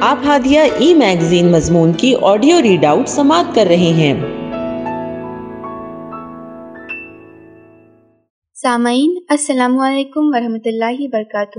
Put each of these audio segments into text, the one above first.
آپ ہادیہ ای میگزین مضمون کی آڈیو ریڈ آؤٹ سماعت کر رہے ہیں۔ سامعین، السلام علیکم ورحمۃ اللہ وبرکاتہ۔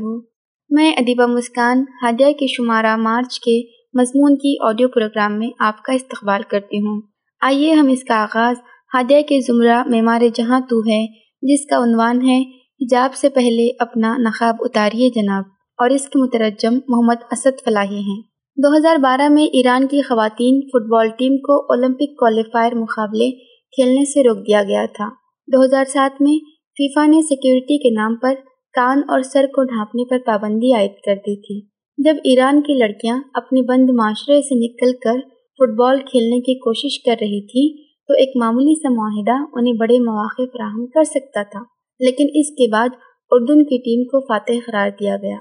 میں ادیبہ مسکان، ہادیہ کے شمارہ مارچ کے مضمون کی آڈیو پروگرام میں آپ کا استقبال کرتی ہوں۔ آئیے ہم اس کا آغاز ہادیہ کے زمرہ معمار جہاں تو ہے، جس کا عنوان ہے، حجاب سے پہلے اپنا نقاب اتاریے جناب۔ اور اس کے مترجم محمد اسد فلاحی ہیں۔ دو ہزار بارہ میں ایران کی خواتین فٹ بال ٹیم کو اولمپک کوالیفائر مقابلے کھیلنے سے روک دیا گیا تھا۔ دو ہزار سات میں فیفا نے سیکیورٹی کے نام پر کان اور سر کو ڈھانپنے پر پابندی عائد کر دی تھی۔ جب ایران کی لڑکیاں اپنی بند معاشرے سے نکل کر فٹ بال کھیلنے کی کوشش کر رہی تھی تو ایک معمولی سا معاہدہ انہیں بڑے مواقع فراہم کر سکتا تھا، لیکن اس کے بعد اردن کی ٹیم کو فاتح قرار دیا گیا۔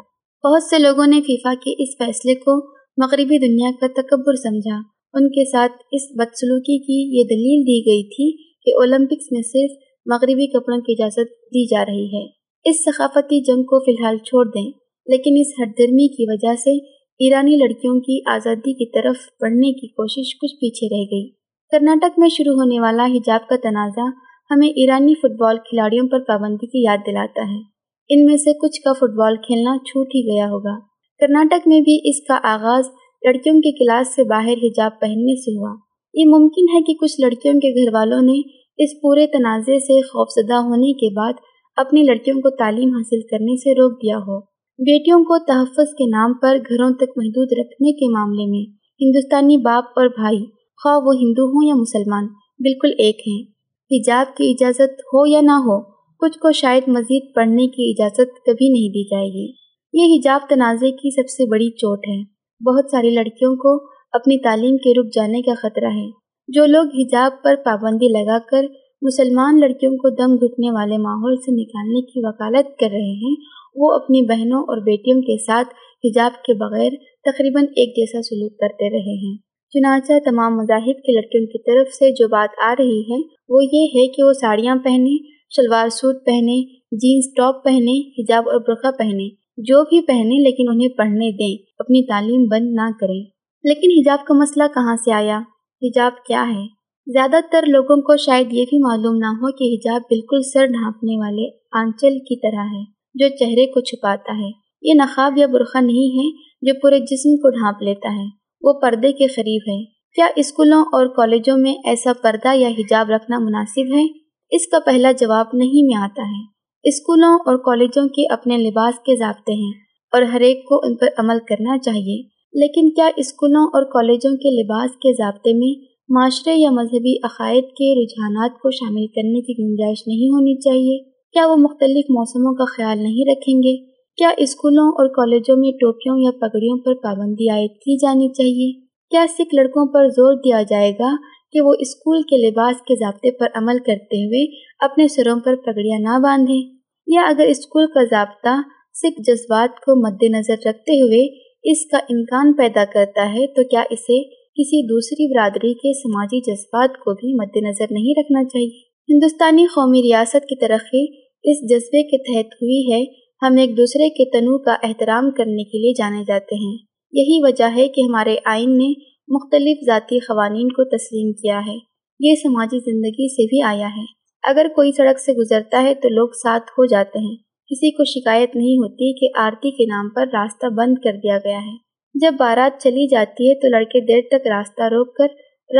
بہت سے لوگوں نے فیفا کے اس فیصلے کو مغربی دنیا کا تکبر سمجھا۔ ان کے ساتھ اس بدسلوکی کی یہ دلیل دی گئی تھی کہ اولمپکس میں صرف مغربی کپڑوں کی اجازت دی جا رہی ہے۔ اس ثقافتی جنگ کو فی الحال چھوڑ دیں، لیکن اس ہر درمی کی وجہ سے ایرانی لڑکیوں کی آزادی کی طرف بڑھنے کی کوشش کچھ پیچھے رہ گئی۔ کرناٹک میں شروع ہونے والا حجاب کا تنازع ہمیں ایرانی فٹ بال کھلاڑیوں پر پابندی کی یاد دلاتا ہے۔ ان میں سے کچھ کا فٹ بال کھیلنا چھوٹ ہی گیا ہوگا۔ کرناٹک میں بھی اس کا آغاز لڑکیوں کے کلاس سے باہر حجاب پہننے سے ہوا۔ یہ ممکن ہے کہ کچھ لڑکیوں کے گھر والوں نے اس پورے تنازع سے خوفزدہ ہونے کے بعد اپنی لڑکیوں کو تعلیم حاصل کرنے سے روک دیا ہو۔ بیٹیوں کو تحفظ کے نام پر گھروں تک محدود رکھنے کے معاملے میں ہندوستانی باپ اور بھائی، خواہ وہ ہندو ہوں یا مسلمان، بالکل ایک ہیں۔ حجاب کی اجازت ہو یا نہ ہو کچھ کو شاید مزید پڑھنے کی اجازت کبھی نہیں دی جائے گی۔ یہ حجاب تنازع کی سب سے بڑی چوٹ ہے۔ بہت ساری لڑکیوں کو اپنی تعلیم کے رک جانے کا خطرہ ہے۔ جو لوگ حجاب پر پابندی لگا کر مسلمان لڑکیوں کو دم گھٹنے والے ماحول سے نکالنے کی وکالت کر رہے ہیں، وہ اپنی بہنوں اور بیٹیوں کے ساتھ حجاب کے بغیر تقریباً ایک جیسا سلوک کرتے رہے ہیں۔ چنانچہ تمام مذاہب کی لڑکیوں کی طرف سے جو بات آ رہی ہے، وہ یہ ہے کہ وہ ساڑیاں پہنیں شلوار سوٹ پہنے جینس ٹاپ پہنے، حجاب اور برقع پہنے، جو بھی پہنے لیکن انہیں پڑھنے دیں، اپنی تعلیم بند نہ کریں۔ لیکن حجاب کا مسئلہ کہاں سے آیا؟ حجاب کیا ہے؟ زیادہ تر لوگوں کو شاید یہ بھی معلوم نہ ہو کہ حجاب بالکل سر ڈھانپنے والے آنچل کی طرح ہے، جو چہرے کو چھپاتا ہے۔ یہ نقاب یا برقع نہیں ہے جو پورے جسم کو ڈھانپ لیتا ہے، وہ پردے کے قریب ہے۔ کیا اسکولوں اور کالجوں میں ایسا پردہ یا حجاب رکھنا مناسب ہے؟ اس کا پہلا جواب نہیں میں آتا ہے۔ اسکولوں اور کالجوں کے اپنے لباس کے ضابطے ہیں اور ہر ایک کو ان پر عمل کرنا چاہیے۔ لیکن کیا اسکولوں اور کالجوں کے لباس کے ضابطے میں معاشرے یا مذہبی عقائد کے رجحانات کو شامل کرنے کی گنجائش نہیں ہونی چاہیے؟ کیا وہ مختلف موسموں کا خیال نہیں رکھیں گے؟ کیا اسکولوں اور کالجوں میں ٹوپیوں یا پگڑیوں پر پابندی عائد کی جانی چاہیے؟ کیا سکھ لڑکوں پر زور دیا جائے گا کہ وہ اسکول کے لباس کے ضابطے پر عمل کرتے ہوئے اپنے سروں پر پگڑیاں نہ باندھیں یا اگر اسکول کا ضابطہ سکھ جذبات کو مد نظر رکھتے ہوئے اس کا امکان پیدا کرتا ہے تو کیا اسے کسی دوسری برادری کے سماجی جذبات کو بھی مد نظر نہیں رکھنا چاہیے؟ ہندوستانی قومی ریاست کی ترقی اس جذبے کے تحت ہوئی ہے، ہم ایک دوسرے کے تنوع کا احترام کرنے کے لیے جانے جاتے ہیں۔ یہی وجہ ہے کہ ہمارے آئین نے مختلف ذاتی قوانین کو تسلیم کیا ہے۔ یہ سماجی زندگی سے بھی آیا ہے۔ اگر کوئی سڑک سے گزرتا ہے تو لوگ ساتھ ہو جاتے ہیں۔ کسی کو شکایت نہیں ہوتی کہ آرتی کے نام پر راستہ بند کر دیا گیا ہے۔ جب بارات چلی جاتی ہے تو لڑکے دیر تک راستہ روک کر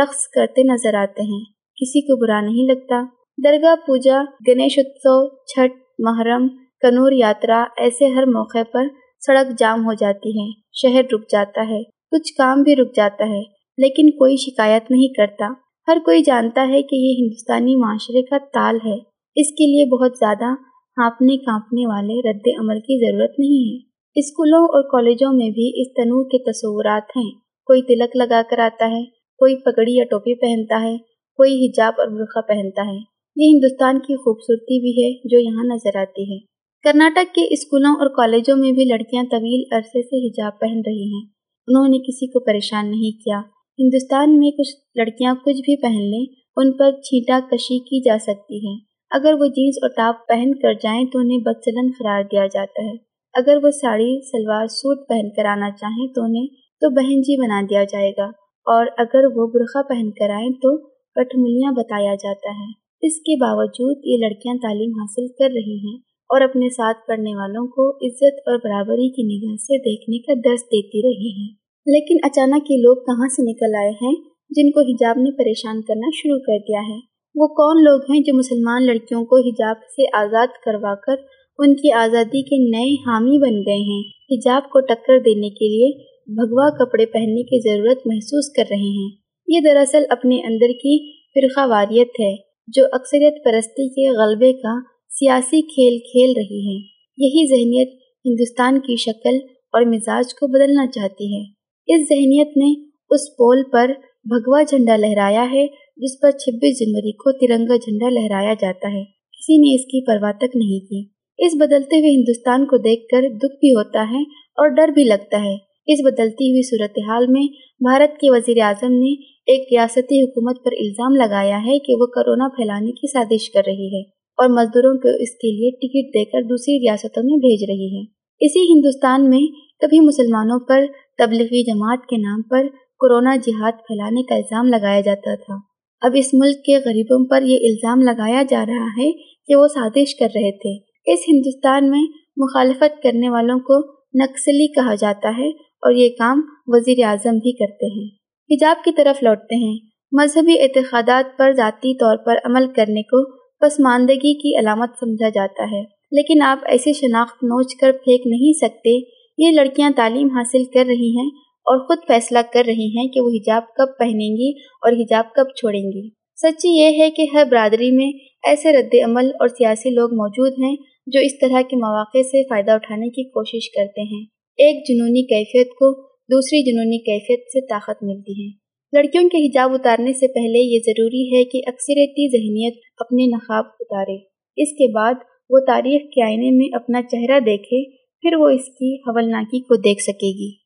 رقص کرتے نظر آتے ہیں۔ کسی کو برا نہیں لگتا۔ درگاہ پوجا گنیش اتسو چھٹ، محرم، کنور یاترا، ایسے ہر موقع پر سڑک جام ہو جاتی ہے۔ شہر رک جاتا ہے۔ کچھ کام بھی رک جاتا ہے، لیکن کوئی شکایت نہیں کرتا۔ ہر کوئی جانتا ہے کہ یہ ہندوستانی معاشرے کا تال ہے۔ اس کے لیے بہت زیادہ ہانپنے کانپنے والے رد عمل کی ضرورت نہیں ہے۔ اسکولوں اور کالجوں میں بھی اس تنوع کے تصورات ہیں۔ کوئی تلک لگا کر آتا ہے، کوئی پگڑی یا ٹوپی پہنتا ہے، کوئی حجاب اور برقع پہنتا ہے۔ یہ ہندوستان کی خوبصورتی بھی ہے جو یہاں نظر آتی ہے۔ کرناٹک کے اسکولوں اور کالجوں میں بھی لڑکیاں طویل عرصے سے حجاب پہن رہی ہیں۔ انہوں نے کسی کو پریشان نہیں کیا۔ ہندوستان میں کچھ لڑکیاں کچھ بھی پہن لیں، ان پر چھینٹا کشی کی جا سکتی ہے۔ اگر وہ جینس اور ٹاپ پہن کر جائیں تو انہیں بدچلن قرار دیا جاتا ہے۔ اگر وہ ساڑی، سلوار، سوٹ پہن کر آنا چاہیں تو انہیں تو بہن جی بنا دیا جائے گا۔ اور اگر وہ برقع پہن کر آئیں تو کٹملیاں بتایا جاتا ہے۔ اس کے باوجود یہ لڑکیاں تعلیم حاصل کر رہی ہیں۔ اور اپنے ساتھ پڑھنے والوں کو عزت اور برابری کی نگاہ سے دیکھنے کا درس دیتی رہی ہیں۔ لیکن اچانک یہ لوگ کہاں سے نکل آئے ہیں؟ جن کو حجاب نے پریشان کرنا شروع کر دیا ہے۔ وہ کون لوگ ہیں جو مسلمان لڑکیوں کو حجاب سے آزاد کروا کر ان کی آزادی کے نئے حامی بن گئے ہیں؟ حجاب کو ٹکر دینے کے لیے بھگوا کپڑے پہننے کی ضرورت محسوس کر رہے ہیں۔ یہ دراصل اپنے اندر کی فرقہ واریت ہے جو اکثریت پرستی کے غلبے کا سیاسی کھیل کھیل رہی ہے یہی ذہنیت ہندوستان کی شکل اور مزاج کو بدلنا چاہتی ہے۔ اس ذہنیت نے اس پول پر بھگوا جھنڈا لہرایا ہے، جس پر چھبیس جنوری کو ترنگا جھنڈا لہرایا جاتا ہے۔ کسی نے اس کی پرواہ تک نہیں کی۔ اس بدلتے ہوئے ہندوستان کو دیکھ کر دکھ بھی ہوتا ہے اور ڈر بھی لگتا ہے۔ اس بدلتی ہوئی صورتحال میں بھارت کے وزیر اعظم نے ایک ریاستی حکومت پر الزام لگایا ہے کہ وہ کرونا پھیلانے کی سازش کر رہی ہے۔ اور مزدوروں کو اس کے لیے ٹکٹ دے کر دوسری ریاستوں میں بھیج رہی ہے اسی ہندوستان میں کبھی مسلمانوں پر تبلیغی جماعت کے نام پر کورونا جہاد پھیلانے کا الزام لگایا جاتا تھا۔ اب اس ملک کے غریبوں پر یہ الزام لگایا جا رہا ہے کہ وہ سازش کر رہے تھے۔ اس ہندوستان میں مخالفت کرنے والوں کو نکسلی کہا جاتا ہے اور یہ کام وزیر اعظم بھی کرتے ہیں۔ حجاب کی طرف لوٹتے ہیں۔ مذہبی اعتقادات پر ذاتی طور پر عمل کرنے کو پسماندگی کی علامت سمجھا جاتا ہے۔ لیکن آپ ایسی شناخت نوچ کر پھینک نہیں سکتے۔ یہ لڑکیاں تعلیم حاصل کر رہی ہیں اور خود فیصلہ کر رہی ہیں کہ وہ حجاب کب پہنیں گی اور حجاب کب چھوڑیں گی۔ سچی یہ ہے کہ ہر برادری میں ایسے رد عمل اور سیاسی لوگ موجود ہیں جو اس طرح کے مواقع سے فائدہ اٹھانے کی کوشش کرتے ہیں۔ ایک جنونی کیفیت کو دوسری جنونی کیفیت سے طاقت ملتی ہے۔ لڑکیوں کے حجاب اتارنے سے پہلے یہ ضروری ہے کہ اکثریتی ذہنیت اپنے نقاب اتارے۔ اس کے بعد وہ تاریخ کے آئینے میں اپنا چہرہ دیکھے، پھر وہ اس کی حولناکی کو دیکھ سکے گی۔